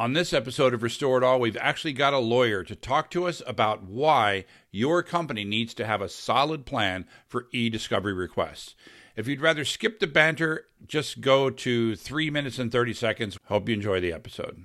On this episode of Restore It All, we've actually got a lawyer to talk to us about why your company needs to have a solid plan for e discovery requests. If you'd rather skip the banter, just go to 3 minutes and 30 seconds. Hope you enjoy the episode.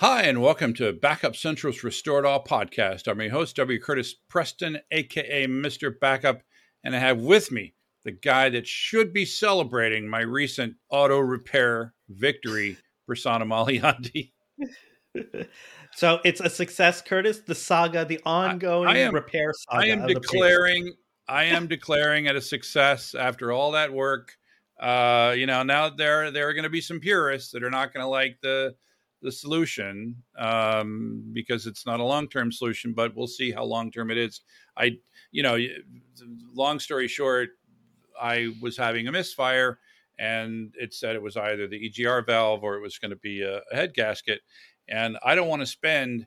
Hi, and welcome to Backup Central's Restore It All podcast. I'm your host, W. Curtis Preston, aka Mr. Backup, and I have with me the guy that should be celebrating my recent auto repair victory, Prasanna Malaiyandi. So it's a success, Curtis. The saga, the ongoing I am- repair saga. I am declaring, I am declaring it a success after all that work. Uh, you know, now there there are going to be some purists that are not going to like the the solution um, because it's not a long term solution, but we'll see how long term it is. I, you know, long story short, I was having a misfire, and it said it was either the EGR valve or it was going to be a, a head gasket, and I don't want to spend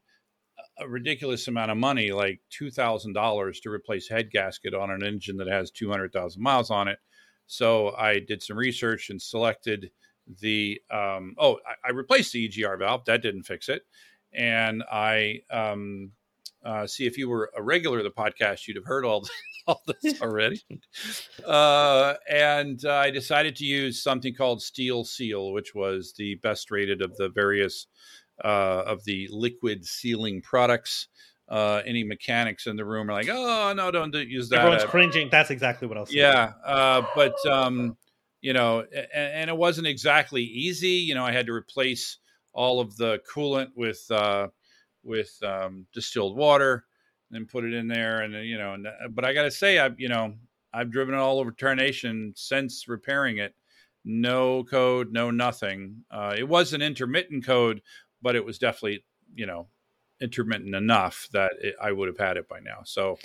a ridiculous amount of money, like two thousand dollars, to replace head gasket on an engine that has two hundred thousand miles on it. So I did some research and selected the. Um, oh, I, I replaced the EGR valve. That didn't fix it, and I um, uh, see if you were a regular of the podcast, you'd have heard all all this already. uh, and uh, I decided to use something called Steel Seal, which was the best rated of the various uh, of the liquid sealing products. Uh, any mechanics in the room are like, "Oh no, don't do- use that." Everyone's cringing. That's exactly what I was saying. yeah, uh, but um, you know, and, and it wasn't exactly easy. You know, I had to replace all of the coolant with uh, with um, distilled water, and put it in there, and you know, and, uh, but I got to say, I've you know, I've driven it all over Tarnation since repairing it. No code, no nothing. Uh, it was an intermittent code, but it was definitely you know intermittent enough that it, I would have had it by now. So,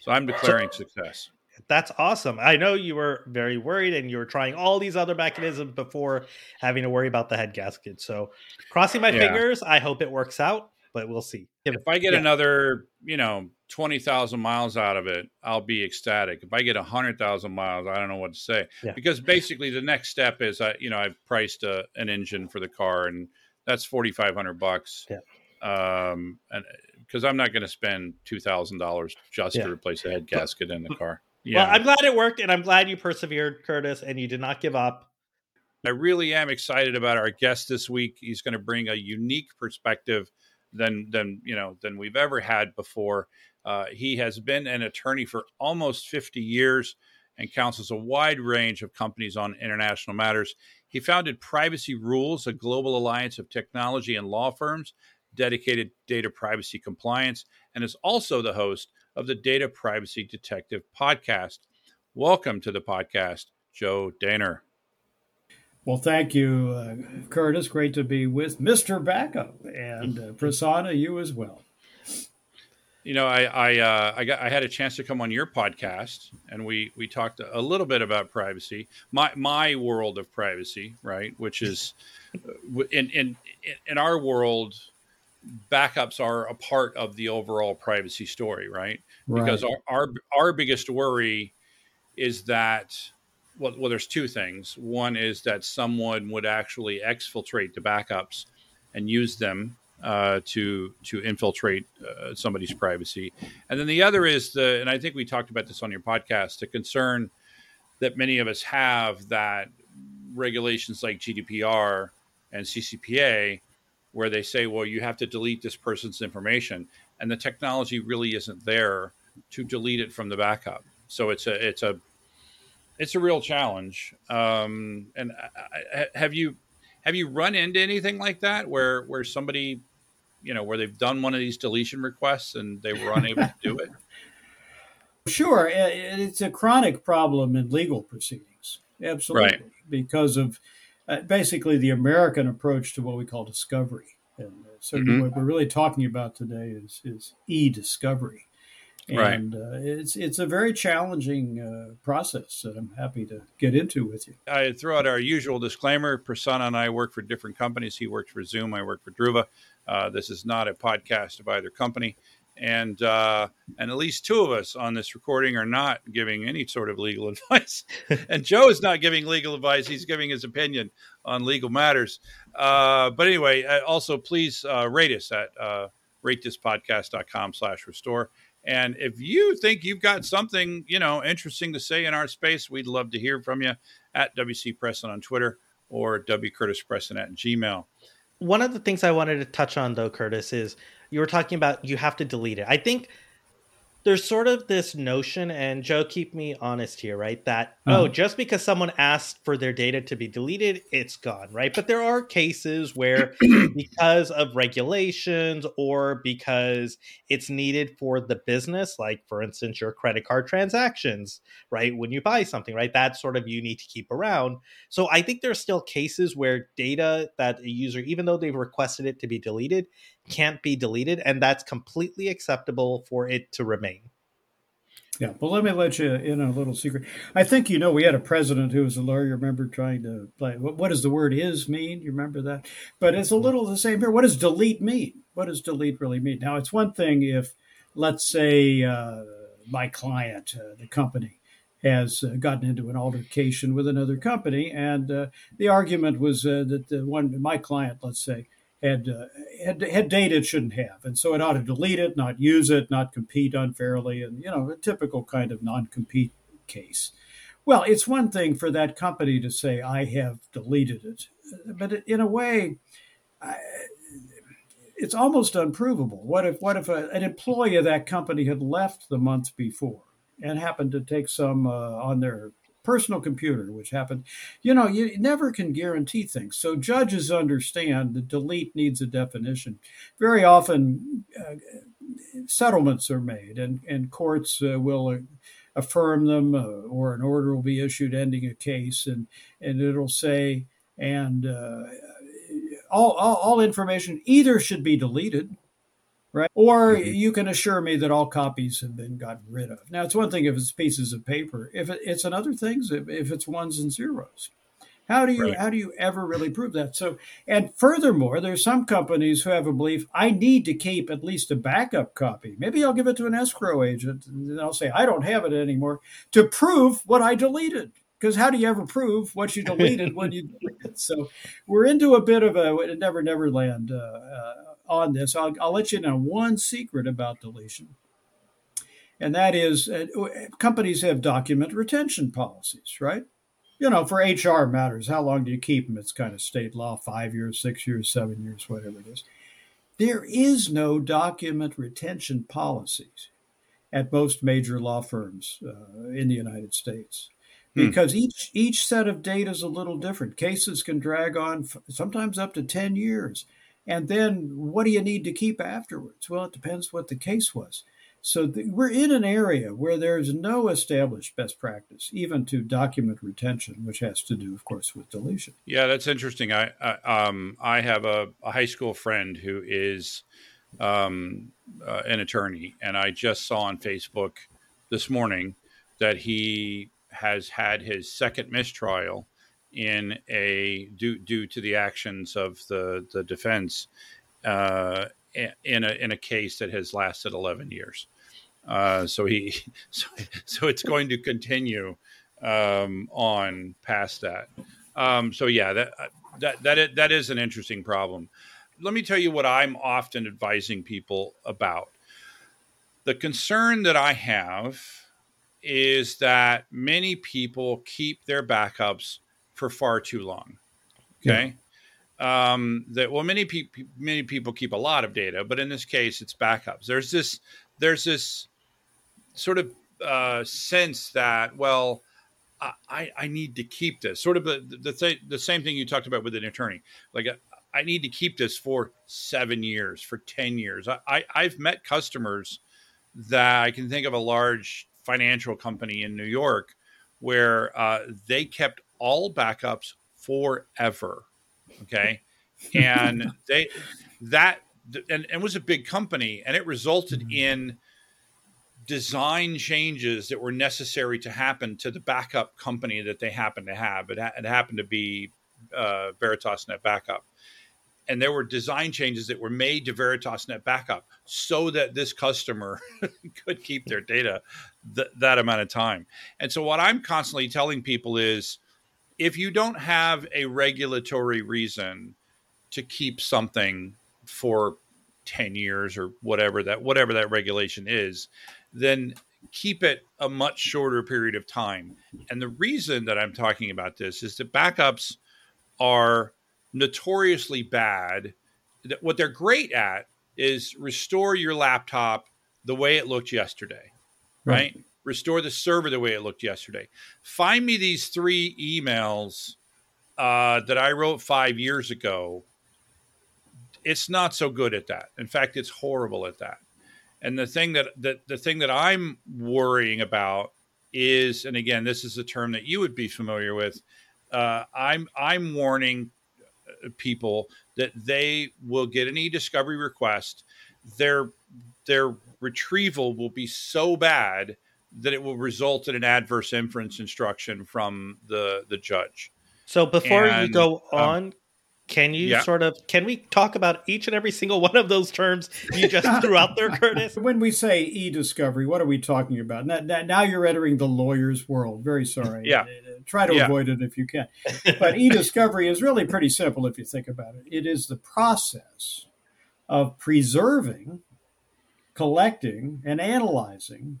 so I'm declaring success. That's awesome. I know you were very worried and you were trying all these other mechanisms before having to worry about the head gasket. So, crossing my Yeah. fingers, I hope it works out, but we'll see. if I get Yeah. another, you know, twenty thousand miles out of it, I'll be ecstatic. If I get a hundred thousand miles, I don't know what to say Yeah. because basically the next step is, I, you know, I've priced a, an engine for the car, and that's forty five hundred bucks. Yeah. Um, and uh, because I'm not going to spend two thousand dollars just Yeah. to replace a head gasket in the car. Well, I'm glad it worked and I'm glad you persevered, Curtis, and you did not give up. I really am excited about our guest this week. He's going to bring a unique perspective than than you know than we've ever had before. Uh, he has been an attorney for almost 50 years and counsels a wide range of companies on international matters. He founded Privacy Rules, a global alliance of technology and law firms dedicated to data privacy compliance, and is also the host of the Data Privacy Detective podcast. Welcome to the podcast, Joe Dehner. Well, thank you, uh, Curtis. Great to be with Mr. Backup and uh, Prasanna, you as well. You know, I I uh, I got I had a chance to come on your podcast, and we we talked a little bit about privacy, my my world of privacy, right? Which is uh, in in in our world, backups are a part of the overall privacy story, right? Because our, our our biggest worry is that well, well, there's two things. One is that someone would actually exfiltrate the backups and use them uh, to to infiltrate uh, somebody's privacy, and then the other is the, and I think we talked about this on your podcast, the concern that many of us have that regulations like GDPR and CCPA, where they say, well, you have to delete this person's information, and the technology really isn't there to delete it from the backup. So it's a it's a it's a real challenge. Um, and I, I, have you have you run into anything like that where where somebody you know where they've done one of these deletion requests and they were unable to do it? Sure, it's a chronic problem in legal proceedings. Absolutely, Right. because of basically the American approach to what we call discovery. And uh, certainly, Mhm. what we're really talking about today is is e-discovery. Right. And uh, it's it's a very challenging uh, process that I'm happy to get into with you. I throw out our usual disclaimer. Prasanna and I work for different companies. He works for Zoom. I work for Druva. Uh, this is not a podcast of either company, and uh, and at least two of us on this recording are not giving any sort of legal advice. and Joe is not giving legal advice. He's giving his opinion on legal matters. Uh, but anyway, uh, also please uh, rate us at uh, ratethispodcast.com slash restore. And if you think you've got something, you know, interesting to say in our space, we'd love to hear from you at WC Preston on Twitter or W Curtis Preston at Gmail. One of the things I wanted to touch on though, Curtis, is you were talking about you have to delete it. I think there's sort of this notion, and Joe, keep me honest here, right? That oh, Uh-huh. just because someone asked for their data to be deleted, it's gone, right? But there are cases where, because of regulations or because it's needed for the business, like for instance, your credit card transactions, right? When you buy something, right? That's sort of you need to keep around. So I think there are still cases where data that a user, even though they've requested it to be deleted, can't be deleted, and that's completely acceptable for it to remain. Yeah, well, let me let you in on a little secret. I think you know we had a president who was a lawyer. Remember trying to play what, what does the word "is" mean? You remember that? But it's a little the same here. What does delete mean? What does delete really mean? Now, it's one thing if, let's say, uh, my client, uh, the company, has uh, gotten into an altercation with another company, and uh, the argument was uh, that the one my client, let's say, had, uh, had had data it shouldn't have, and so it ought to delete it, not use it, not compete unfairly, and you know a typical kind of non-compete case. Well, it's one thing for that company to say I have deleted it, but in a way, I, it's almost unprovable. What if what if a, an employee of that company had left the month before and happened to take some uh, on their personal computer, which happened? You know, you never can guarantee things. So judges understand that delete needs a definition. Very often, uh, settlements are made, and and courts uh, will. Uh, affirm them uh, or an order will be issued ending a case and and it'll say and uh, all, all, all information either should be deleted, right? Or Mhm. you can assure me that all copies have been gotten rid of. Now, it's one thing if it's pieces of paper. If it, it's another thing if, if it's ones and zeros. How do you Right. how do you ever really prove that? So, and furthermore, there's some companies who have a belief I need to keep at least a backup copy. Maybe I'll give it to an escrow agent, and I'll say I don't have it anymore to prove what I deleted. Because how do you ever prove what you deleted when you delete it? So we're into a bit of a never never land uh, uh, on this. I'll, I'll let you know one secret about deletion, and that is uh, companies have document retention policies, right? You know, for HR matters, how long do you keep them? It's kind of state law five years, six years, seven years, whatever it is. There is no document retention policies at most major law firms uh, in the United States Hmm. because each each set of data is a little different. Cases can drag on f- sometimes up to 10 years. And then what do you need to keep afterwards? Well, it depends what the case was. So th- we're in an area where there's no established best practice, even to document retention, which has to do, of course, with deletion. Yeah, that's interesting. I, I um I have a, a high school friend who is um uh, an attorney, and I just saw on Facebook this morning that he has had his second mistrial in a due due to the actions of the the defense uh, in a in a case that has lasted 11 years. Uh, so he so, so it's going to continue um, on past that. Um, so yeah, that that that is, that is an interesting problem. Let me tell you what I'm often advising people about. The concern that I have is that many people keep their backups for far too long. Okay. Um, that well, many people many people keep a lot of data, but in this case, it's backups. There's this there's this sort of uh, sense that well, I, I need to keep this. Sort of the the, th- the same thing you talked about with an attorney. Like uh, I need to keep this for seven years, for ten years. I, I I've met customers that I can think of a large financial company in New York where uh, they kept all backups forever. Okay, and they that and, and was a big company, and it resulted in design changes that were necessary to happen to the backup company that they happened to have. It, ha- it happened to be uh, Veritas NetBackup. And there were design changes that were made to Veritas NetBackup so that this customer could keep their data th- that amount of time. And so, what I'm constantly telling people is if you don't have a regulatory reason to keep something for 10 years or whatever that whatever that regulation is then keep it a much shorter period of time. And the reason that i'm talking about this is that backups are notoriously bad. That- what they're great at is restore your laptop the way it looked yesterday right, restore the server the way it looked yesterday find me these three emails uh, that i wrote five years ago it's not so good at that. In fact, it's horrible at that. And the thing that, that the thing that I'm worrying about is, and again, this is a term that you would be familiar with. Uh, I'm I'm warning uh, people that they will get an e-discovery request. Their their retrieval will be so bad that it will result in an adverse inference instruction from the the judge. So before you And, go um, on, can you yeah. sort of can we talk about each and every single one of those terms you just threw out there, Curtis? When we say e-discovery, what are we talking about? Now, now- now you're entering the lawyer's world. Very sorry. Yeah. Try to Yeah. avoid it if you can. But e-discovery is really pretty simple if you think about it. It is the process of preserving, collecting, and analyzing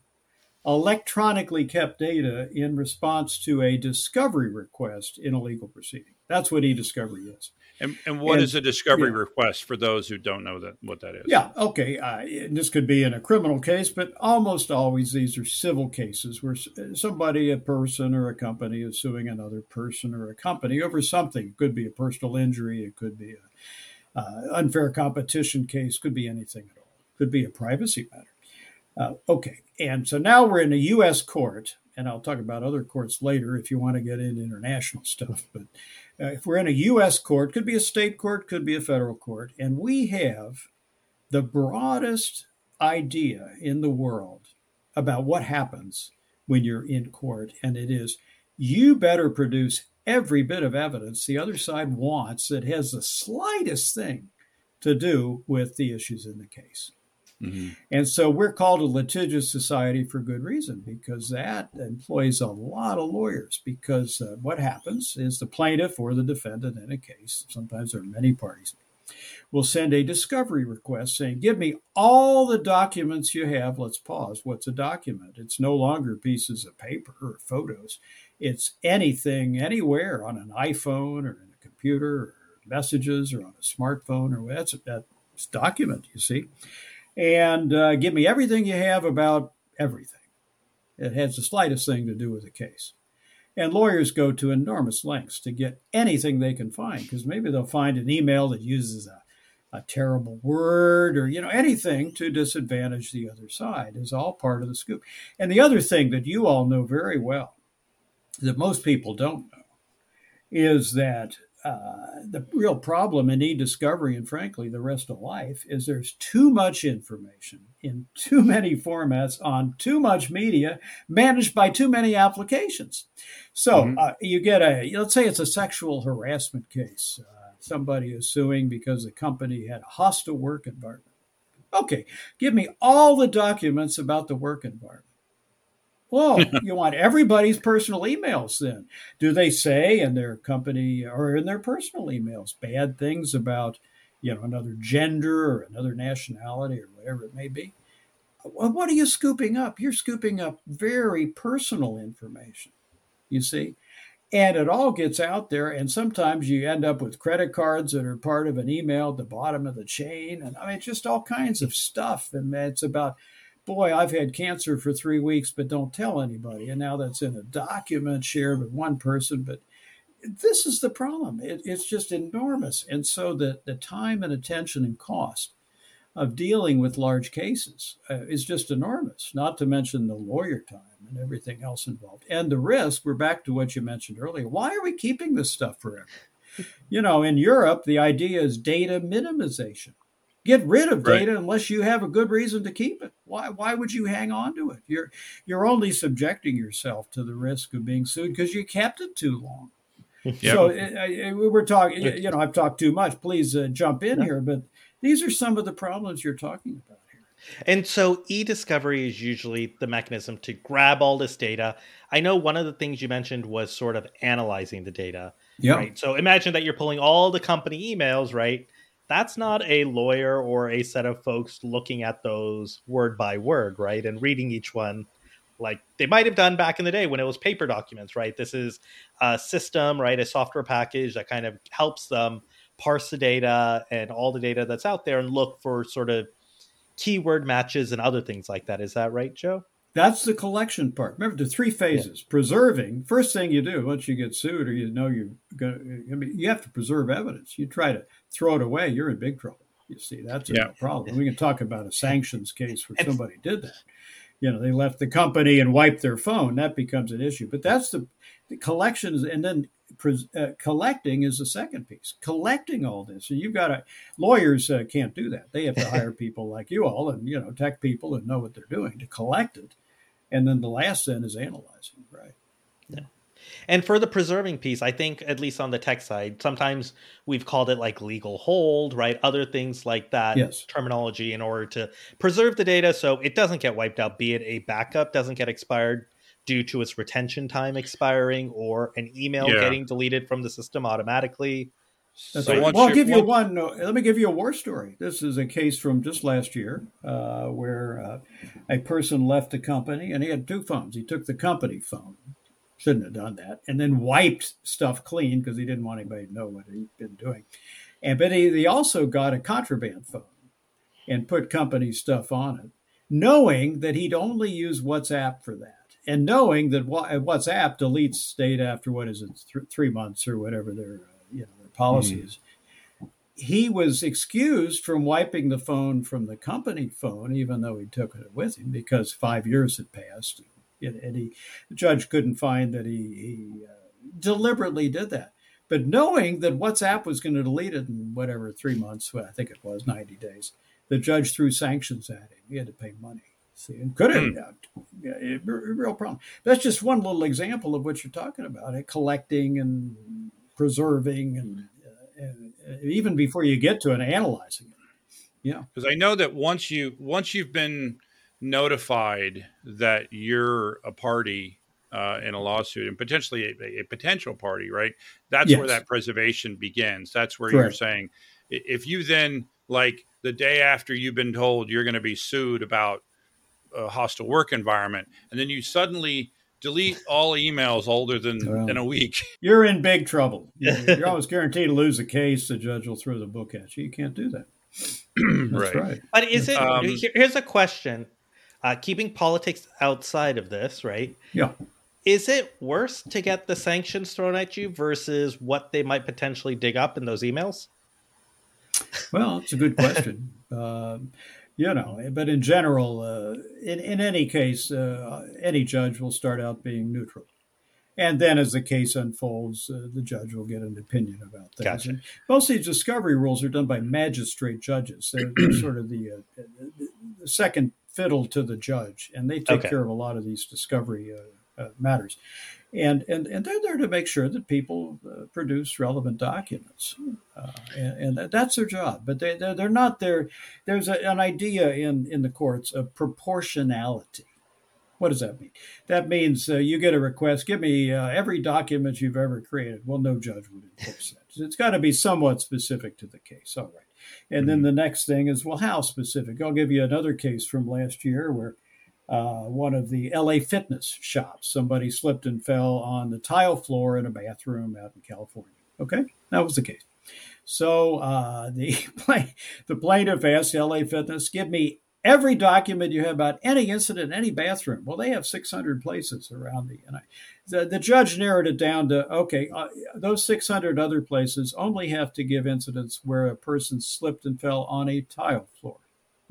electronically kept data in response to a discovery request in a legal proceeding. That's what e-discovery is. And, and what And- is a discovery yeah. request for those who don't know that what that is? Yeah, okay. Uh, and this could be in a criminal case, but almost always these are civil cases where somebody, a person or a company, is suing another person or a company over something. It could be a personal injury, it could be a uh, unfair competition case, could be anything at all. Could be a privacy matter. Uh, okay, and so now we're in a U.S. court, and I'll talk about other courts later if you want to get into international stuff. But uh, if we're in a U.S. court, could be a state court, could be a federal court, and we have the broadest idea in the world about what happens when you're in court, and it is you better produce every bit of evidence the other side wants that has the slightest thing to do with the issues in the case. Mhm. And so we're called a litigious society for good reason because that employs a lot of lawyers. Because uh, what happens is the plaintiff or the defendant in a case, sometimes there are many parties, will send a discovery request saying, Give me all the documents you have. Let's pause. What's a document? It's no longer pieces of paper or photos, it's anything, anywhere on an iPhone or in a computer or messages or on a smartphone or that's that's document, you see and uh, give me everything you have about everything. It has the slightest thing to do with the case. And lawyers go to enormous lengths to get anything they can find because maybe they'll find an email that uses a, a terrible word or you know anything to disadvantage the other side is all part of the scoop. And the other thing that you all know very well that most people don't know is that uh, the real problem in e-discovery and frankly the rest of life is there's too much information in too many formats on too much media managed by too many applications. So Mhm. uh, you get a let's say it's a sexual harassment case uh, somebody is suing because the company had a hostile work environment. Okay give me all the documents about the work environment well, you want everybody's personal emails then. Do they say in their company or in their personal emails bad things about, you know, another gender or another nationality or whatever it may be? What are you scooping up? You're scooping up very personal information, you see? And it all gets out there, and sometimes you end up with credit cards that are part of an email at the bottom of the chain. And I mean, just all kinds of stuff. And it's about boy, I've had cancer for three weeks, but don't tell anybody. And now that's in a document shared with one person. But this is the problem. It, it's just enormous. And so the, the time and attention and cost of dealing with large cases uh, is just enormous, not to mention the lawyer time and everything else involved. And the risk, we're back to what you mentioned earlier. Why are we keeping this stuff forever? You know, in Europe, the idea is data minimization Get rid of Right. data unless you have a good reason to keep it. Why? Why would you hang on to it? You're you're only subjecting yourself to the risk of being sued because you kept it too long. Yeah. So we were talking. You know, I've talked too much. Please uh, jump in here. But these are some of the problems you're talking about here. And so e-discovery is usually the mechanism to grab all this data. I know one of the things you mentioned was sort of analyzing the data. Yeah. Right. So imagine that you're pulling all the company emails, right? That's not a lawyer or a set of folks looking at those word by word, right? And reading each one like they might have done back in the day when it was paper documents, right? This is a system, right? A software package that kind of helps them parse the data and all the data that's out there and look for sort of keyword matches and other things like that. Is that right, Joe? That's the collection part. Remember the three phases. Preserving. First thing you do once you get sued or you know you're going to, I mean, you have to preserve evidence. You try to throw it away, you're in big trouble. You see, that's a Yeah. problem. We can talk about a sanctions case where somebody did that. You know, they left the company and wiped their phone. That becomes an issue. But that's the, the collections, and then pres- uh, collecting is the second piece. Collecting all this, and you've got to. Lawyers uh, can't do that. They have to hire people like you all, and you know, tech people, and know what they're doing to collect it. And then the last then is analyzing, right? Yeah and for the preserving piece, I think at least on the tech side, sometimes we've called it like legal hold, right? Other things like that Yes. terminology in order to preserve the data so it doesn't get wiped out, be it a backup doesn't get expired due to its retention time expiring or an email Yeah. getting deleted from the system automatically. That's So right. well, I'll give you once- one. uh, Let me give you a war story. This is a case from just last year uh, where uh, a person left the company and he had two phones. He took the company phone, shouldn't have done that, and then wiped stuff clean because he didn't want anybody to know what he'd been doing. And but he, he also got a contraband phone and put company stuff on it, knowing that he'd only use WhatsApp for that, and knowing that WhatsApp deletes data after what is it, th- three months or whatever their you know their policy is. He was excused from wiping the phone from the company phone, even though he took it with him, because five years had passed, and, and he the judge couldn't find that he, he uh, deliberately did that. But knowing that WhatsApp was going to delete it in whatever three months, well, I think it was ninety days, the judge threw sanctions at him. He had to pay money. See, and could have yeah, yeah, a real problem. That's just one little example of what you're talking about: eh, collecting and preserving, and, uh, and uh, even before you get to it, analyzing it. Yeah, because I know that once you once you've been notified that you're a party uh, in a lawsuit and potentially a, a potential party, right? That's where that preservation begins. That's where you're saying if you then like the day after you've been told you're going to be sued about a hostile work environment, and then you suddenly delete all emails older than Well. than a week. you're in big trouble. You're always guaranteed to lose a case. The judge will throw the book at you. You can't do that. That's right. But is it? Um, here's a question: uh, keeping politics outside of this, right? Yeah. Is it worse to get the sanctions thrown at you versus what they might potentially dig up in those emails? Well, it's a good question. um, you know, but in general, uh, in in any case, uh, any judge will start out being neutral, and then as the case unfolds, uh, the judge will get an opinion about things. Gotcha. And most of these discovery rules are done by magistrate judges. They're, they're sort of the, uh, the, the second fiddle to the judge, and they take Okay. care of a lot of these discovery uh, uh, matters. And, and and they're there to make sure that people uh, produce relevant documents, uh, and, and that- that's their job. But they they're, they're not there. There's a, an idea in in the courts of proportionality. What does that mean? That means uh, you get a request. Give me uh, every document you've ever created. Well, no judge would enforce that. It's got to be somewhat specific to the case. All right. And then the next thing is, well, how specific? I'll give you another case from last year where uh, one of the LA fitness shops, somebody slipped and fell on the tile floor in a bathroom out in California. Okay, that was the case. So uh, the pla- the plaintiff asked LA Fitness, "Give me every document you have about any incident in any bathroom." Well, they have 600 places around the. And I, the, the judge narrowed it down to okay, uh, those 600 other places only have to give incidents where a person slipped and fell on a tile floor.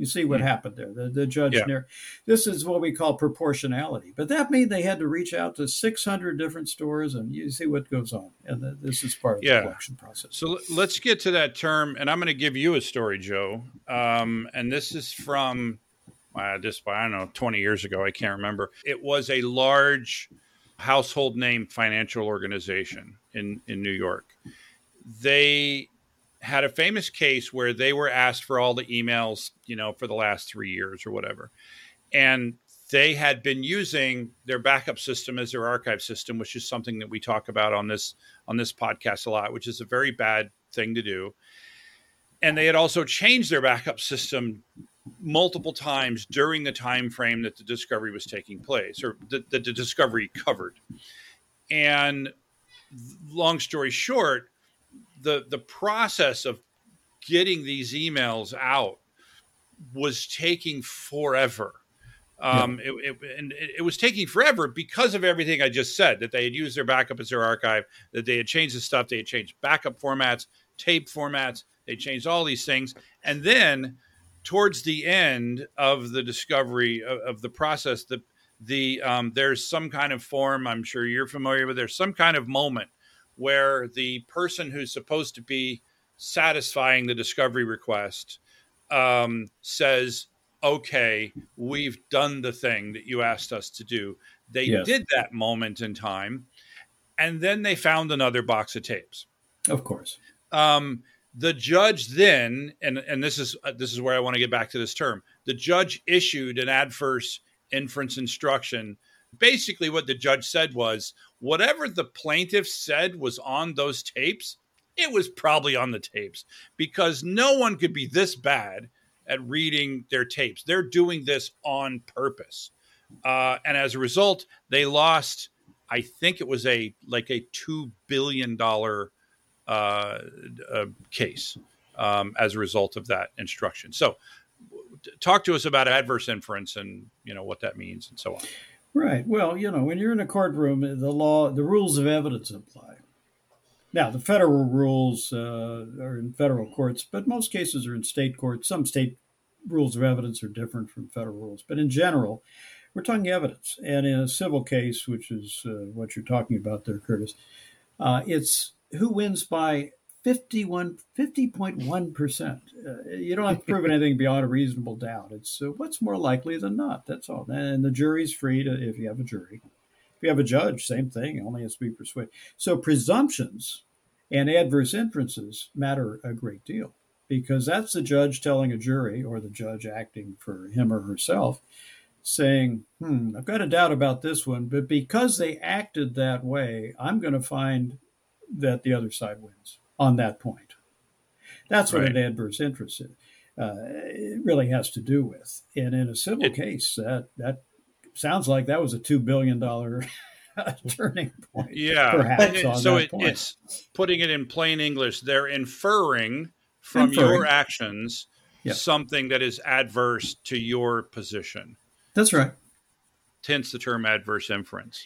You see what Hmm. happened there. The, the judge Yeah. there. This is what we call proportionality. But that means they had to reach out to 600 different stores, and you see what goes on. And the, this is part of Yeah. the collection process. So let's get to that term, and I'm going to give you a story, Joe. Um, and this is from uh, just I don't know, 20 years ago. I can't remember. It was a large household name financial organization in in New York. They had a famous case where they were asked for all the emails, you know, for the last three years or whatever, and they had been using their backup system as their archive system, which is something that we talk about on this on this podcast a lot, which is a very bad thing to do. And they had also changed their backup system multiple times during the time frame that the discovery was taking place or that the, the discovery covered. And long story short, the the process of getting these emails out was taking forever. Um, it, it, and it, it was taking forever because of everything I just said that they had used their backup as their archive, that they had changed the stuff, they had changed backup formats, tape formats, they changed all these things. And then towards the end of the discovery of, of the process, the the um, there's some kind of form I'm sure you're familiar with. There's some kind of moment where the person who's supposed to be satisfying the discovery request um, says, "Okay, we've done the thing that you asked us to do." They Yes. did that moment in time, and then they found another box of tapes Of course. um, the judge then, and and this is uh, this is where I want to get back to this term. The judge issued an adverse inference instruction. Basically, what the judge said was, whatever the plaintiff said was on those tapes, it was probably on the tapes because no one could be this bad at reading their tapes. They're doing this on purpose, uh, and as a result, they lost. I think it was a like a two billion dollar uh, uh, case um, as a result of that instruction. So, talk to us about adverse inference and you know what that means and so on. Right. Well, you know, when you're in a courtroom, the law, the rules of evidence apply. Now, the federal rules uh, are in federal courts, but most cases are in state courts. Some state rules of evidence are different from federal rules, but in general, we're talking evidence. And in a civil case, which is uh, what you're talking about there, Curtis, uh, it's who wins by 51, 50.1%. Uh, you don't have to prove anything beyond a reasonable doubt. It's uh, what's more likely than not. That's all. And the jury's free to, if you have a jury. If you have a judge, same thing, only has to be persuaded. So presumptions and adverse inferences matter a great deal because that's the judge telling a jury or the judge acting for him or herself saying, hmm, I've got a doubt about this one, but because they acted that way, I'm going to find that the other side wins on that point. That's what an adverse inference is, uh, it really has to do with. And in a civil It- case, that that sounds like that was a two billion dollar turning point. Yeah, Perhaps on so that it, it's putting it in plain English. They're inferring from your actions Yeah. something that is adverse to your position. That's right. Hence the term adverse inference.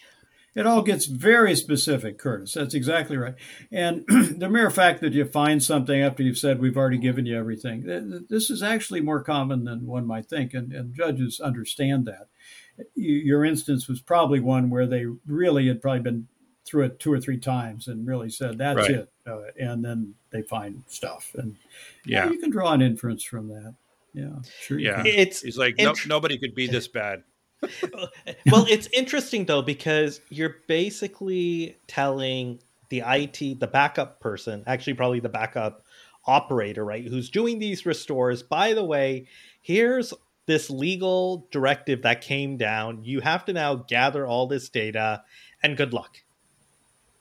It all gets very specific, Curtis. That's exactly right. And the mere fact that you find something after you've said we've already given you everything, th- th- this is actually more common than one might think, and, and judges understand that. Your instance was probably one where they really had probably been through it two or three times and really said that's Right. it, uh, and then they find stuff, and Yeah, you can draw an inference from that. Yeah, sure. Yeah. can. It's he's like, no, nobody could be this bad. Well, it's interesting though because you're basically telling the IT, the backup person, actually probably the backup operator, right, who's doing these restores. By the way, here's this legal directive that came down. You have to now gather all this data, and good luck,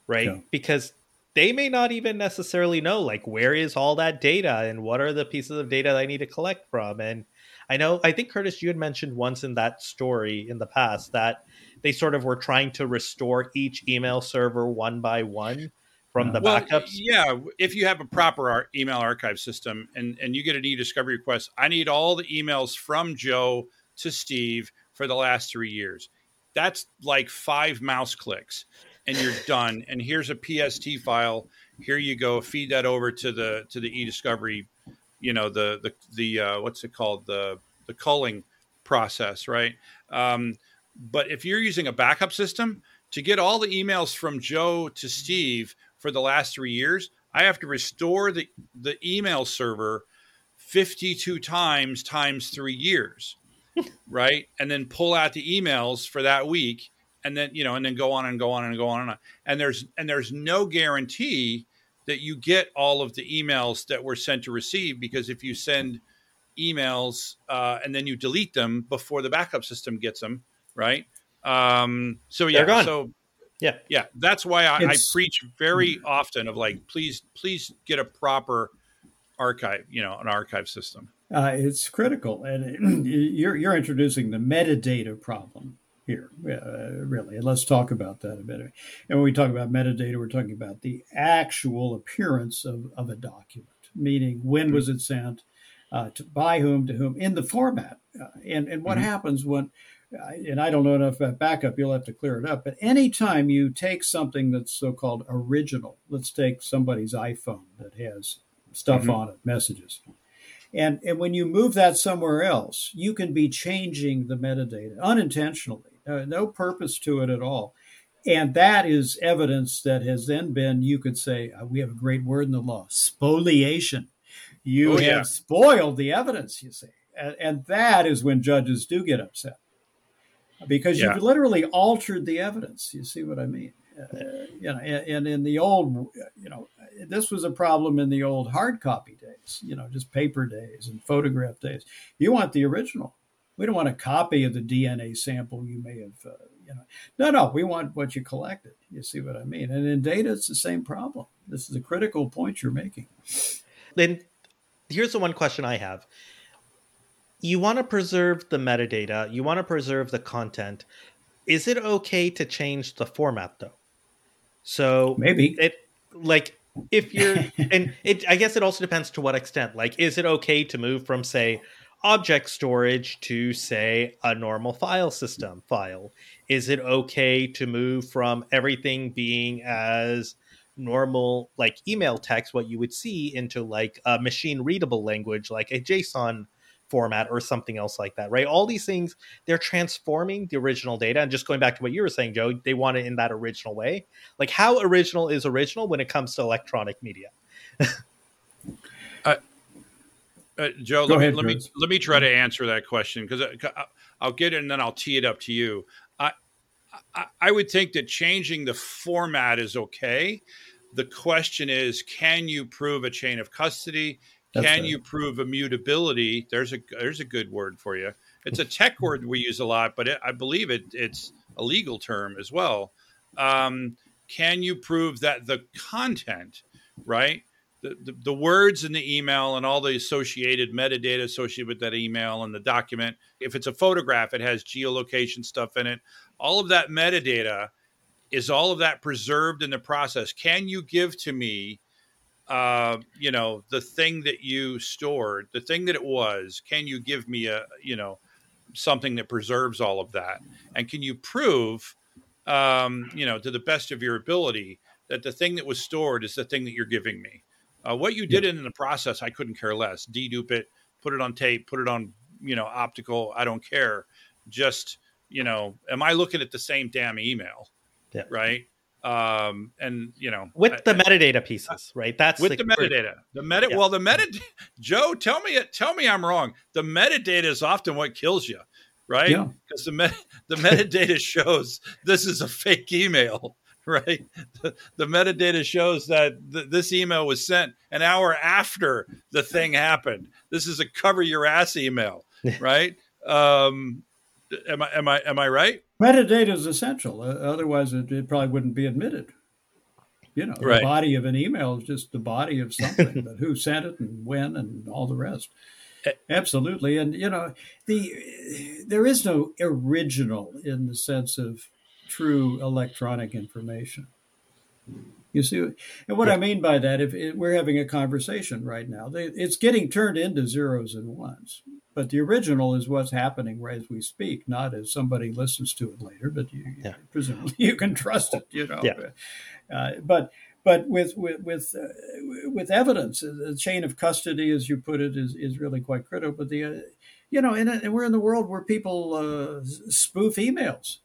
right? Yeah. Because they may not even necessarily know like where is all that data and what are the pieces of data I need to collect from and I know, I think Curtis, you had mentioned once in that story in the past that they sort of were trying to restore each email server one by one from the Well, backups. yeah, if you have a proper email archive system and, and you get an e-discovery request, I need all the emails from Joe to Steve for the last three years. That's like five mouse clicks and you're done. And here's a PST file. Here you go. Feed that over to the to the e-discovery, you know, the the the uh, what's it called? The the culling process, right? Um, but if you're using a backup system to get all the emails from Joe to Steve for the last three years, I have to restore the the email server 52 times times three years, right? And then pull out the emails for that week, and then you know, and then go on and go on and go on and on. And there's and there's no guarantee that you get all of the emails that were sent to receive because if you send emails uh, and then you delete them before the backup system gets them, right? Um, so yeah, They're gone. so Yeah. yeah, that's why I, I preach very often of like, please, please get a proper archive, you know, an archive system. Uh, it's critical, and you're you're introducing the metadata problem here, uh, really. And let's talk about that a bit. And when we talk about metadata, we're talking about the actual appearance of, of a document, meaning when was it sent, uh, to, by whom, to whom, in the format, uh, and and what Mhm. happens when. uh, And I don't know enough about backup. You'll have to clear it up. But anytime you take something that's so-called original, let's take somebody's iPhone that has stuff Mhm. on it, messages, and, and when you move that somewhere else, you can be changing the metadata unintentionally, uh, no purpose to it at all. And that is evidence that has then been, you could say, uh, we have a great word in the law, spoliation. You Oh, have yeah. spoiled the evidence, you see. And, and that is when judges do get upset because Yeah. you've literally altered the evidence. You see what I mean? Uh, you know, and, and in the old, you know, this was a problem in the old hard copy days, you know, just paper days and photograph days. You want the original. We don't want a copy of the DNA sample you may have, uh, you know. No, no, we want what you collected. You see what I mean? And in data, it's the same problem. This is a critical point you're making. Then here's the one question I have. You want to preserve the metadata, you want to preserve the content. Is it okay to change the format though? So Maybe. it like if you're and it I guess it also depends to what extent. Like is it okay to move from say object storage to say a normal file system file? Is it okay to move from everything being as normal like email text what you would see into like a machine readable language like a JSON format or something else like that, right? All these things they're transforming the original data and just going back to what you were saying Joe, they want it in that original way. Like how original is original when it comes to electronic media? Uh, Joe, Go let, ahead, me, let me let me try to answer that question because I'll get it and then I'll tee it up to you. I, I I would think that changing the format is okay. The question is, can you prove a chain of custody? That's can right. you prove immutability? There's a there's a good word for you. It's a tech word we use a lot, but it, I believe it it's a legal term as well. Um, can you prove that the content, right? The, the, words in the email and all the associated metadata associated with that email and the document. If it's a photograph, it has geolocation stuff in it. All of that metadata is all of that preserved in the process. Can you give to me, uh, you know, the thing that you stored, the thing that it was? Can you give me a, you know, something that preserves all of that? And can you prove, um, you know, to the best of your ability that the thing that was stored is the thing that you're giving me? Uh, what you did in the process, I couldn't care less. Dedupe it, put it on tape, put it on, you know, optical. I don't care. Just, you know, am I looking at the same damn email? Yeah. Right. Um, and you know, With the I- metadata pieces, right? That's with the, metadata, the meta. Yeah. Well, the meta. Joe, tell me, tell me I'm wrong. The metadata is often what kills you, right? Yeah. Because the met, the metadata shows this is a fake email, right? The, the metadata shows that th- this email was sent an hour after the thing happened. This is a cover your ass email, right? Um, am I am I am I right? Metadata is essential. Uh, otherwise, it, it probably wouldn't be admitted. You know, Right. the body of an email is just the body of something, but who sent it and when and all the rest. Eh. Absolutely, and you know, the there is no original in the sense of true electronic information. You see, and what I mean by that, if it, we're having a conversation right now, they, it's getting turned into zeros and ones. But the original is what's happening right as we speak, not as somebody listens to it later. But you, Yeah. presumably you can trust it, you know. Yeah. Uh, but but with with with, uh, with evidence, the chain of custody, as you put it, is is really quite critical. But the uh, you know, and, and we're in the world where people uh, spoof emails.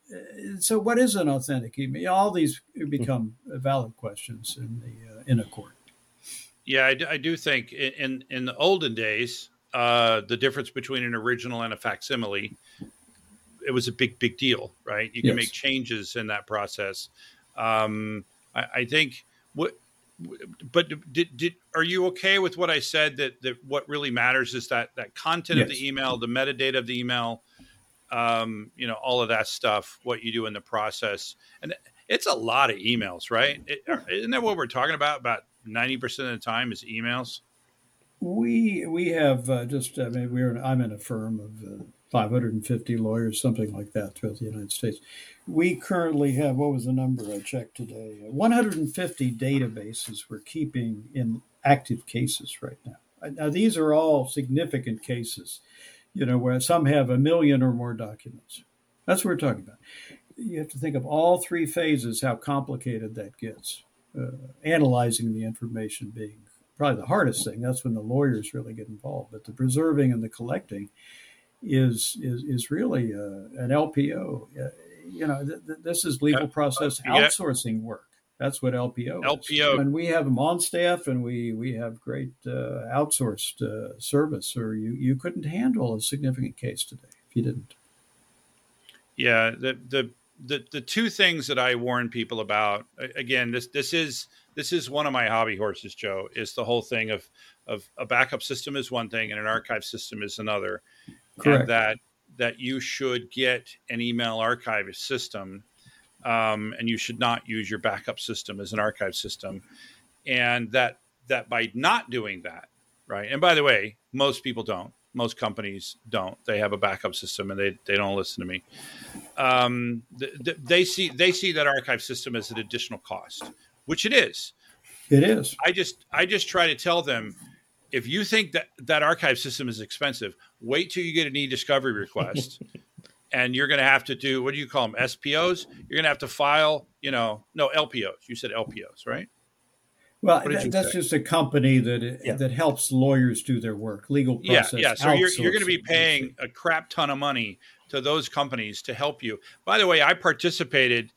So, what is an authentic email? All these become valid questions in the uh, in a court. Yeah, I, do- I do think in, in in the olden days, uh, the difference between an original and a facsimile, it was a big big deal, right? You can Yes. make changes in that process. Um, I, I think what. But did, did are you okay with what I said that, that what really matters is that that content of the email, the metadata of the email, um, you know, all of that stuff, what you do in the process, and it's a lot of emails, right? Isn't that what we're talking about? About ninety percent of the time is emails. We we have uh, just I mean we're I'm in a firm of uh, 550 lawyers something like that throughout the United States. We currently have what was the number I checked today? 150 databases we're keeping in active cases right now. Now these are all significant cases, you know, where some have a million or more documents. That's what we're talking about. You have to think of all three phases, how complicated that gets. Uh, analyzing the information being probably the hardest thing. That's when the lawyers really get involved. But the preserving and the collecting is is is really uh, an LPO. Uh, you know, th- th- this is legal process yeah. outsourcing work. That's what LPO. Is. LPO. And we have them on staff, and we we have great uh, outsourced uh, service. Or you you couldn't handle a significant case today if you didn't. Yeah, the the the the two things that I warn people about again, this this is this is one of my hobby horses, Joe. Is the whole thing of of a backup system is one thing and an archive system is another, Correct. and that that you should get an email archive system, um, and you should not use your backup system as an archive system, and that that by not doing that, right? And by the way, most people don't. Most companies don't. They have a backup system, and they they don't listen to me. Um, th- th- they see they see that archive system as an additional cost, which it is. It is. I just I just try to tell them if you think that that archive system is expensive, wait till you get an e-discovery request, and you're going to have to do what do you call them SPOs? You're going to have to file, you know, no LPOs. You said LPOs, right? Well, that, that's say? just a company that uh, Yeah. that helps lawyers do their work, legal process. Yeah, yeah. So you're you're going to be paying a crap ton of money to those companies to help you. By the way, I participated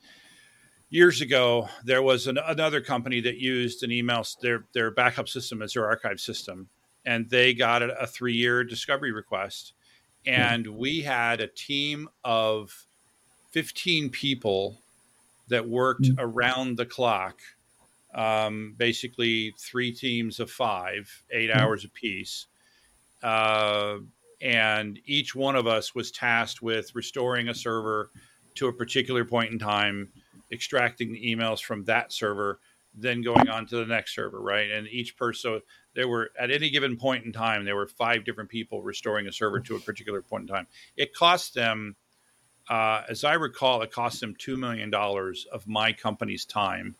years ago. There was an, another company that used an email their their backup system as their archive system, and they got a, three year discovery request, and we had a team of fifteen people that worked Mm. around the clock. Um, basically, three teams of five, eight Mm. hours apiece uh, and each one of us was tasked with restoring a server to a particular point in time, extracting the emails from that server, then going on to the next server, right? And each person, so there were at any given point in time, there were five different people restoring a server to a particular point in time. It cost them, uh, as I recall, it cost them two million dollars of my company's time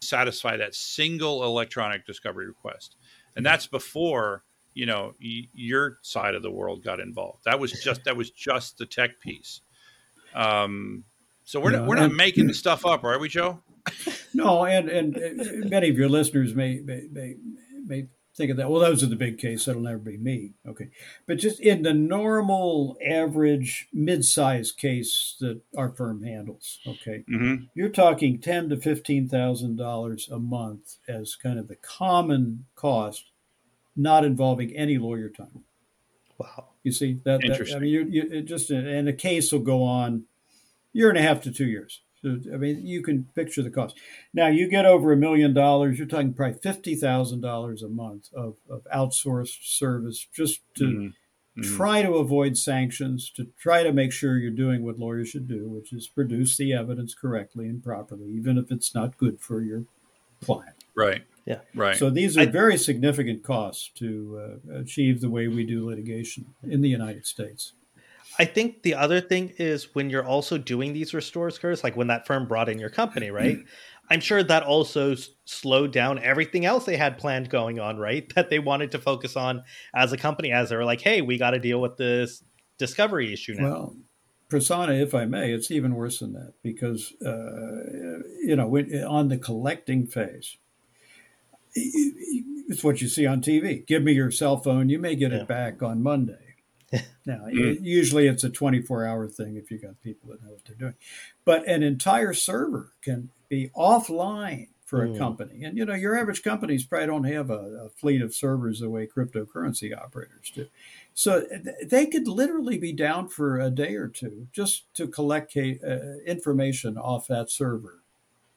to satisfy that single electronic discovery request, and that's before you know y- your side of the world got involved. That was just that was just the tech piece. Um, so we're Yeah, not, we're not and- making the stuff up, are we, Joe? No, and and uh, many of your listeners may, may may may think of that. Well, those are the big case. That'll never be me. Okay, but just in the normal, average, mid-sized case that our firm handles. Okay, Mm-hmm. you're talking ten to fifteen thousand dollars a month as kind of the common cost, not involving any lawyer time. Wow. You see that? that I mean, you, you it just and the case will go on year and a half to two years. So I mean, you can picture the cost. Now you get over a million dollars, you're talking probably fifty thousand dollars a month of, of outsourced service just to Mhm. Mhm. try to avoid sanctions, to try to make sure you're doing what lawyers should do, which is produce the evidence correctly and properly, even if it's not good for your client. Right. Yeah. Right. So these are I- very significant costs to uh, achieve the way we do litigation in the United States. I think the other thing is when you're also doing these restores, Curtis, like when that firm brought in your company, right? I'm sure that also s- slowed down everything else they had planned going on, right? That they wanted to focus on as a company, as they were like, hey, we got to deal with this discovery issue now. Well, Prasanna, if I may, it's even worse than that because uh, you know when, on the collecting phase, it's what you see on TV. Give me your cell phone, you may get Yeah. it back on Monday. now, Mm. it- usually it's a 24 hour thing if you got people that know what they're doing. But an entire server can be offline for a Mm. company. And, you know, your average companies probably don't have a, a fleet of servers the way cryptocurrency operators do. So th- they could literally be down for a day or two just to collect uh, information off that server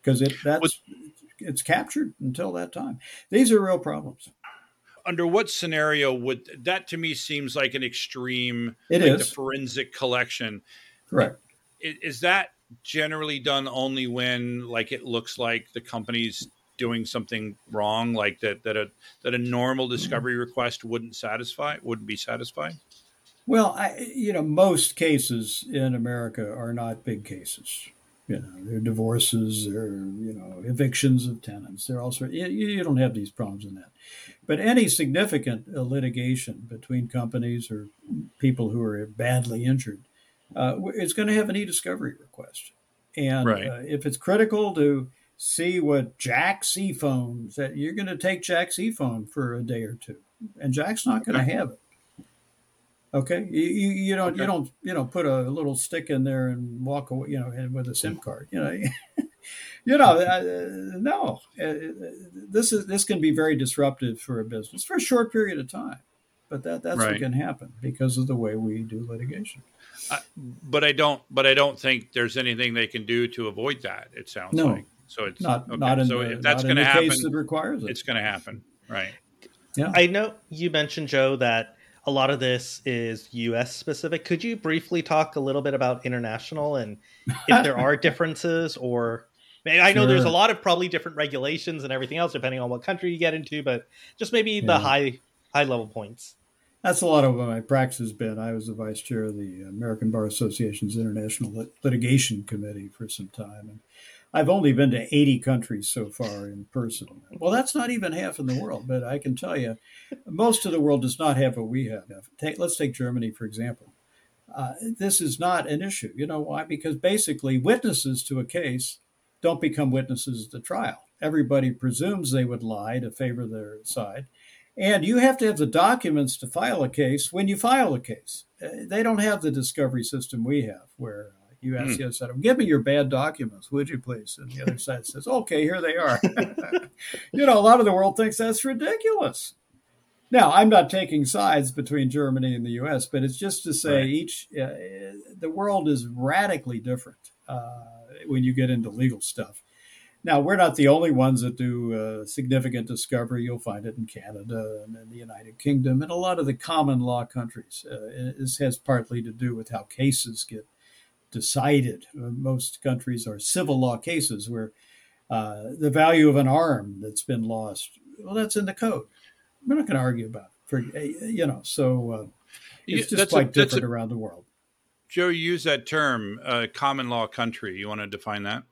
because it that's it's captured until that time. These are real problems. Under what scenario would that to me seems like an extreme It like is the forensic collection. correct. I- Is that generally done only when like it looks like the company's doing something wrong, like that that a that a normal discovery request wouldn't satisfy, wouldn't be satisfied? Well, I, you know, most cases in America are not big cases. You know, they're divorces, they're you know evictions of tenants. They're also you, you don't have these problems in that. But any significant uh, litigation between companies or people who are badly injured, uh, it's going to have an e-discovery request. And Right. uh, if it's critical to see what Jack's iPhone, that you're going to take Jack's iPhone for a day or two, and Jack's not going to have it. Okay, you, you, you don't you don't you know put a little stick in there and walk away you know and with a SIM card you know you know uh, no uh, this is this can be very disruptive for a business for a short period of time, but that that's Right. what can happen because of the way we do litigation. But I don't. But I don't think there's anything they can do to avoid that. It sounds No. like so. It's Not okay. not in so the, if that's going to happen, that requires it. it's going to happen, right? Yeah, I know you mentioned Joe that a lot of this is U.S. specific. Could you briefly talk a little bit about international and if there are differences, or I know there's a lot of probably different regulations and everything else depending on what country you get into, but just maybe the high high level points. That's a lot of what my practice has been. I was the vice chair of the American Bar Association's International Lit- Litigation Committee for some time, and I've only been to 80 countries so far in person. Well, that's not even half in the world, but I can tell you, most of the world does not have what we have. Take, let's take Germany for example. Uh, this is not an issue. You know why? Because basically, witnesses to a case don't become witnesses at the trial. Everybody presumes they would lie to favor their side. And you have to have the documents to file a case when you file a case. Uh, They don't have the discovery system we have, where you ask the other side, "Give me your bad documents, would you please?" And the other side says, "Okay, here they are." you know, a lot of the world thinks that's ridiculous. Now, I'm not taking sides between Germany and the U.S., but it's just to say Right. each uh, the world is radically different uh, when you get into legal stuff. Now, we're not the only ones that do uh, significant discovery. You'll find it in Canada and in the United Kingdom and a lot of the common law countries. Uh, this has partly to do with how cases get decided. Most countries are civil law cases where uh, the value of an arm that's been lost, well, that's in the code. We're not going to argue about it. For, uh, you know, so uh, it's just that's a- quite a- different around the world. Joe, you use that term, uh, common law country. You want to define that?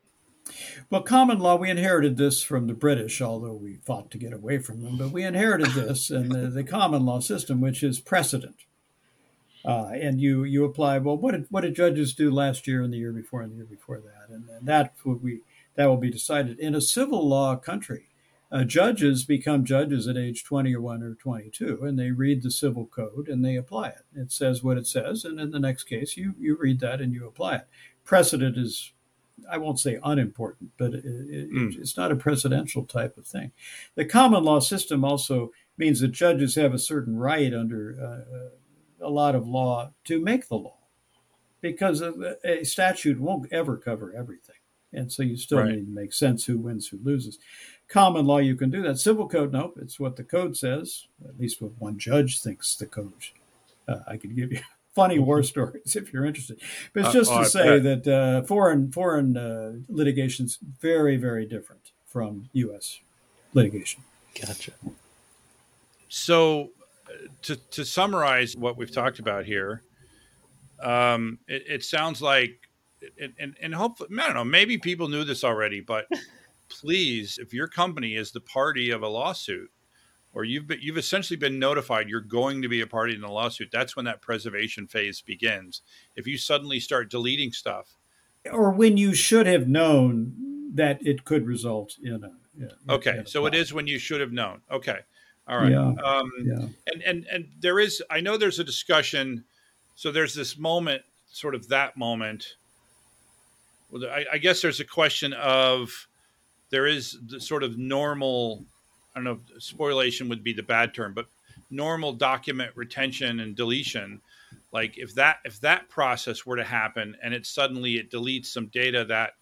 Well, common law, we inherited this from the British, although we fought to get away from them, but we inherited this and the, the common law system, which is precedent. Uh, and you you apply well what did what did judges do last year and the year before and the year before that and, and that we that will be decided in a civil law country uh, judges become judges at age 21 or 22 and they read the civil code and they apply it it says what it says and in the next case you you read that and you apply it precedent is I won't say unimportant, but it, it, Mm. it's not a precedential type of thing. The common law system also means that judges have a certain right under uh, a lot of law to make the law, because a, a statute won't ever cover everything, and so you still Right. need to make sense who wins, who loses. Common law, you can do that. Civil code, nope. It's what the code says. At least what one judge thinks the code. Uh, I could give you funny war stories if you're interested. But it's Uh, just oh, I to say bet. that uh, foreign foreign uh, litigation's very very different from U.S. litigation. Gotcha. So, to to summarize what we've talked about here, um, it, it sounds like, and, and and hopefully, I don't know, maybe people knew this already, but please, if your company is the party of a lawsuit, or you've been, you've essentially been notified you're going to be a party in the lawsuit, that's when that preservation phase begins. If you suddenly start deleting stuff, Or when you should have known that it could result in a in- okay, in a so it fine. is when you should have known. Okay, all right. Yeah. Um, Yeah. and and and there is i know there's a discussion so there's this moment, sort of that moment. Well, I, I guess there's a question of there is the sort of normal. I don't know. if Spoliation would be the bad term, but normal document retention and deletion. Like if that if that process were to happen and it suddenly it deletes some data that,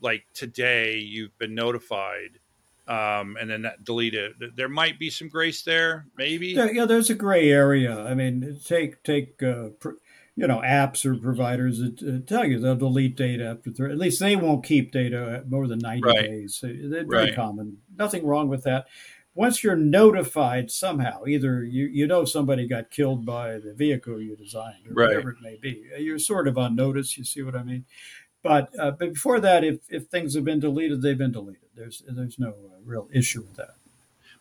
like today you've been notified, um, and then that it. There might be some grace there, maybe. Yeah, yeah, there's a gray area. I mean, take take uh, pr- you know apps or providers that uh, tell you they'll delete data after three. At least they won't keep data more than ninety Right. days. So They're very Right. common. Nothing wrong with that. Once you're notified somehow, either you, you know somebody got killed by the vehicle you designed or Right. whatever it may be, you're sort of on notice. You see what I mean? But uh, but before that, if, if things have been deleted, they've been deleted. There's there's no uh, real issue with that.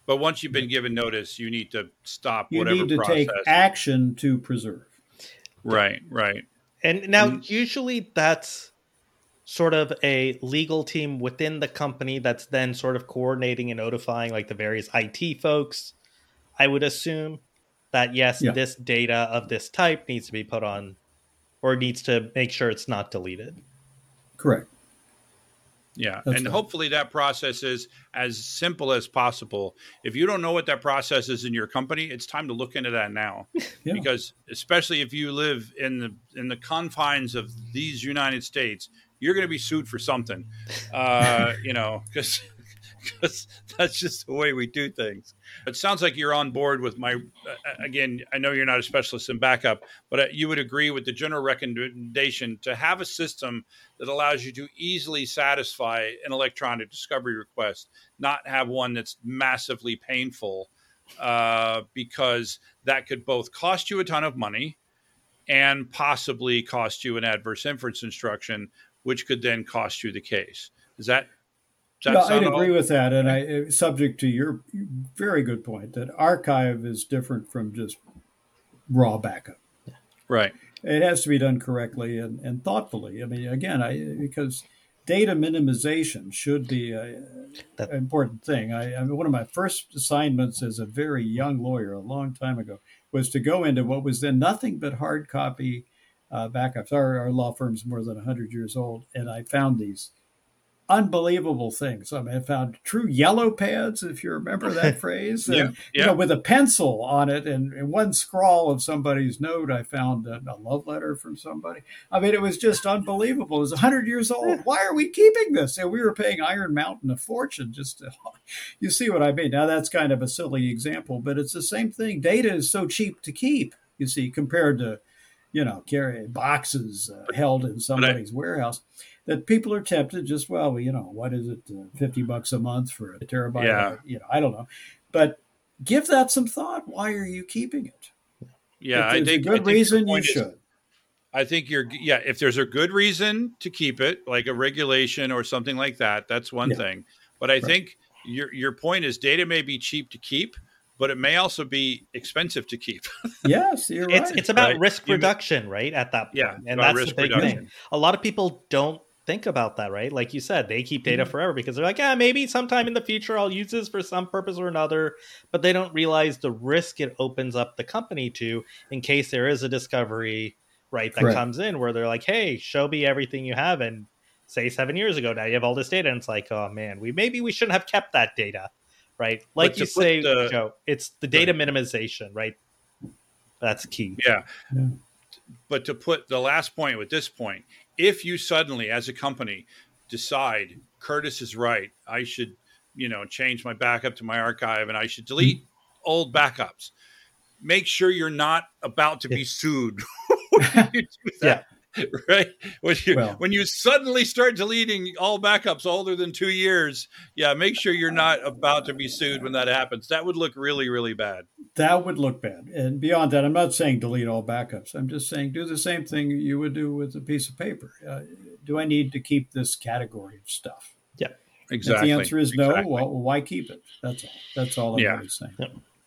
But once you've been given notice, you need to stop whatever You whatever need to process. take action to preserve. right, right. And now, And- usually, that's sort of a legal team within the company that's then sort of coordinating and notifying like the various IT folks. I would assume that yes, Yeah. this data of this type needs to be put on or needs to make sure it's not deleted. Correct. Yeah, That's and right. hopefully that process is as simple as possible. If you don't know what that process is in your company, it's time to look into that now, Yeah. because especially if you live in the in the confines of these United States, you're going to be sued for something. Uh, you know, because because that's just the way we do things. It sounds like you're on board with my. Uh, again, I know you're not a specialist in backup, but uh, you would agree with the general recommendation to have a system that allows you to easily satisfy an electronic discovery request, not have one that's massively painful, uh, because that could both cost you a ton of money and possibly cost you an adverse inference instruction, which could then cost you the case. Is that? Does that Yeah, I'd sound agree all- with that, and I uh, subject to your very good point that archive is different from just raw backup. right. It has to be done correctly and, and thoughtfully. I mean, again, I because data minimization should be a, That- an important thing. I, I mean, one of my first assignments as a very young lawyer, a long time ago, was to go into what was then nothing but hard copy uh, backups. Our, our law firm's more than 100 years old, and I found these unbelievable things. I mean, I found true yellow pads, if you remember that phrase. And, yeah. You know, with a pencil on it and, and one scrawl of somebody's note, I found a, a love letter from somebody. I mean, it was just unbelievable. It was 100 years old. Why are we keeping this? And we were paying Iron Mountain a fortune just to, you see what I mean? Now, that's kind of a silly example, but it's the same thing. Data is so cheap to keep, you see, compared to, you know, carry boxes uh, held in somebody's warehouse that people are tempted just well you know what is it uh, 50 bucks a month for a terabyte Yeah. you know i don't know but give that some thought why are you keeping it Yeah, if I think a I good think reason you point is- should I think you're yeah. If there's a good reason to keep it, like a regulation or something like that, that's one Yeah. thing. But I think your your point is data may be cheap to keep, but it may also be expensive to keep. yes you're It's right it's about Right. risk You- reduction, right? At that point. Yeah, and that's risk the big reduction. thing. A lot of people don't think about that, right? Like you said, they keep data Mhm. forever because they're like, yeah, maybe sometime in the future I'll use this for some purpose or another. But they don't realize the risk it opens up the company to in case there is a discovery, right, that Correct. comes in where they're like, hey, show me everything you have. And say seven years ago, now you have all this data. And it's like, oh man, we maybe we shouldn't have kept that data, right? Like you say, the- Joe, it's the data minimization, right? That's key. Yeah. Yeah. But to put the last point with this point, if you suddenly, as a company, decide Curtis is right, I should, you know, change my backup to my archive and I should delete hmm. old backups. Make sure you're not about to be sued when you do that. Right? When you Well- when you suddenly start deleting all backups older than two years, yeah, make sure you're not about to be sued when that happens. That would look really, really bad. that would look bad. And beyond that i'm not saying delete all backups. I'm just saying do the same thing you would do with a piece of paper. Uh, do i need to keep this category of stuff? Yeah, Exactly. if the answer is no. Exactly. well why keep it? That's all. That's all i'm Yeah. really saying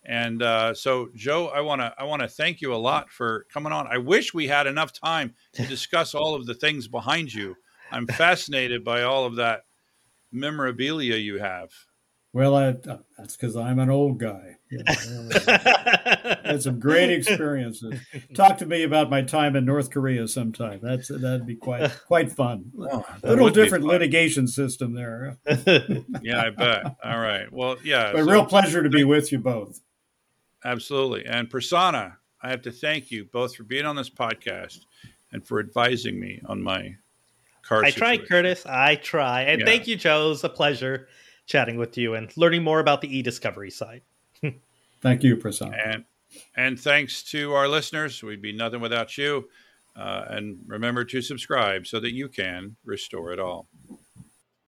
And uh, so, Joe, I want to I want to thank you a lot for coming on. I wish we had enough time to discuss all of the things behind you. I'm fascinated by all of that memorabilia you have. Well, I, uh, that's because I'm an old guy. You know, had some great experiences. Talk to me about my time in North Korea sometime. That's that'd be quite quite fun. Oh, that little different litigation system there, Yeah, I bet. All right. Well, yeah. but so- real pleasure to be with you both. Absolutely. And Prasanna, I have to thank you both for being on this podcast and for advising me on my car. I try. Curtis. I try. And Yeah. thank you, Joe. It was a pleasure chatting with you and learning more about the e-discovery side. Thank you, Prasanna. And and thanks to our listeners. We'd be nothing without you. Uh, and remember to subscribe so that you can restore it all.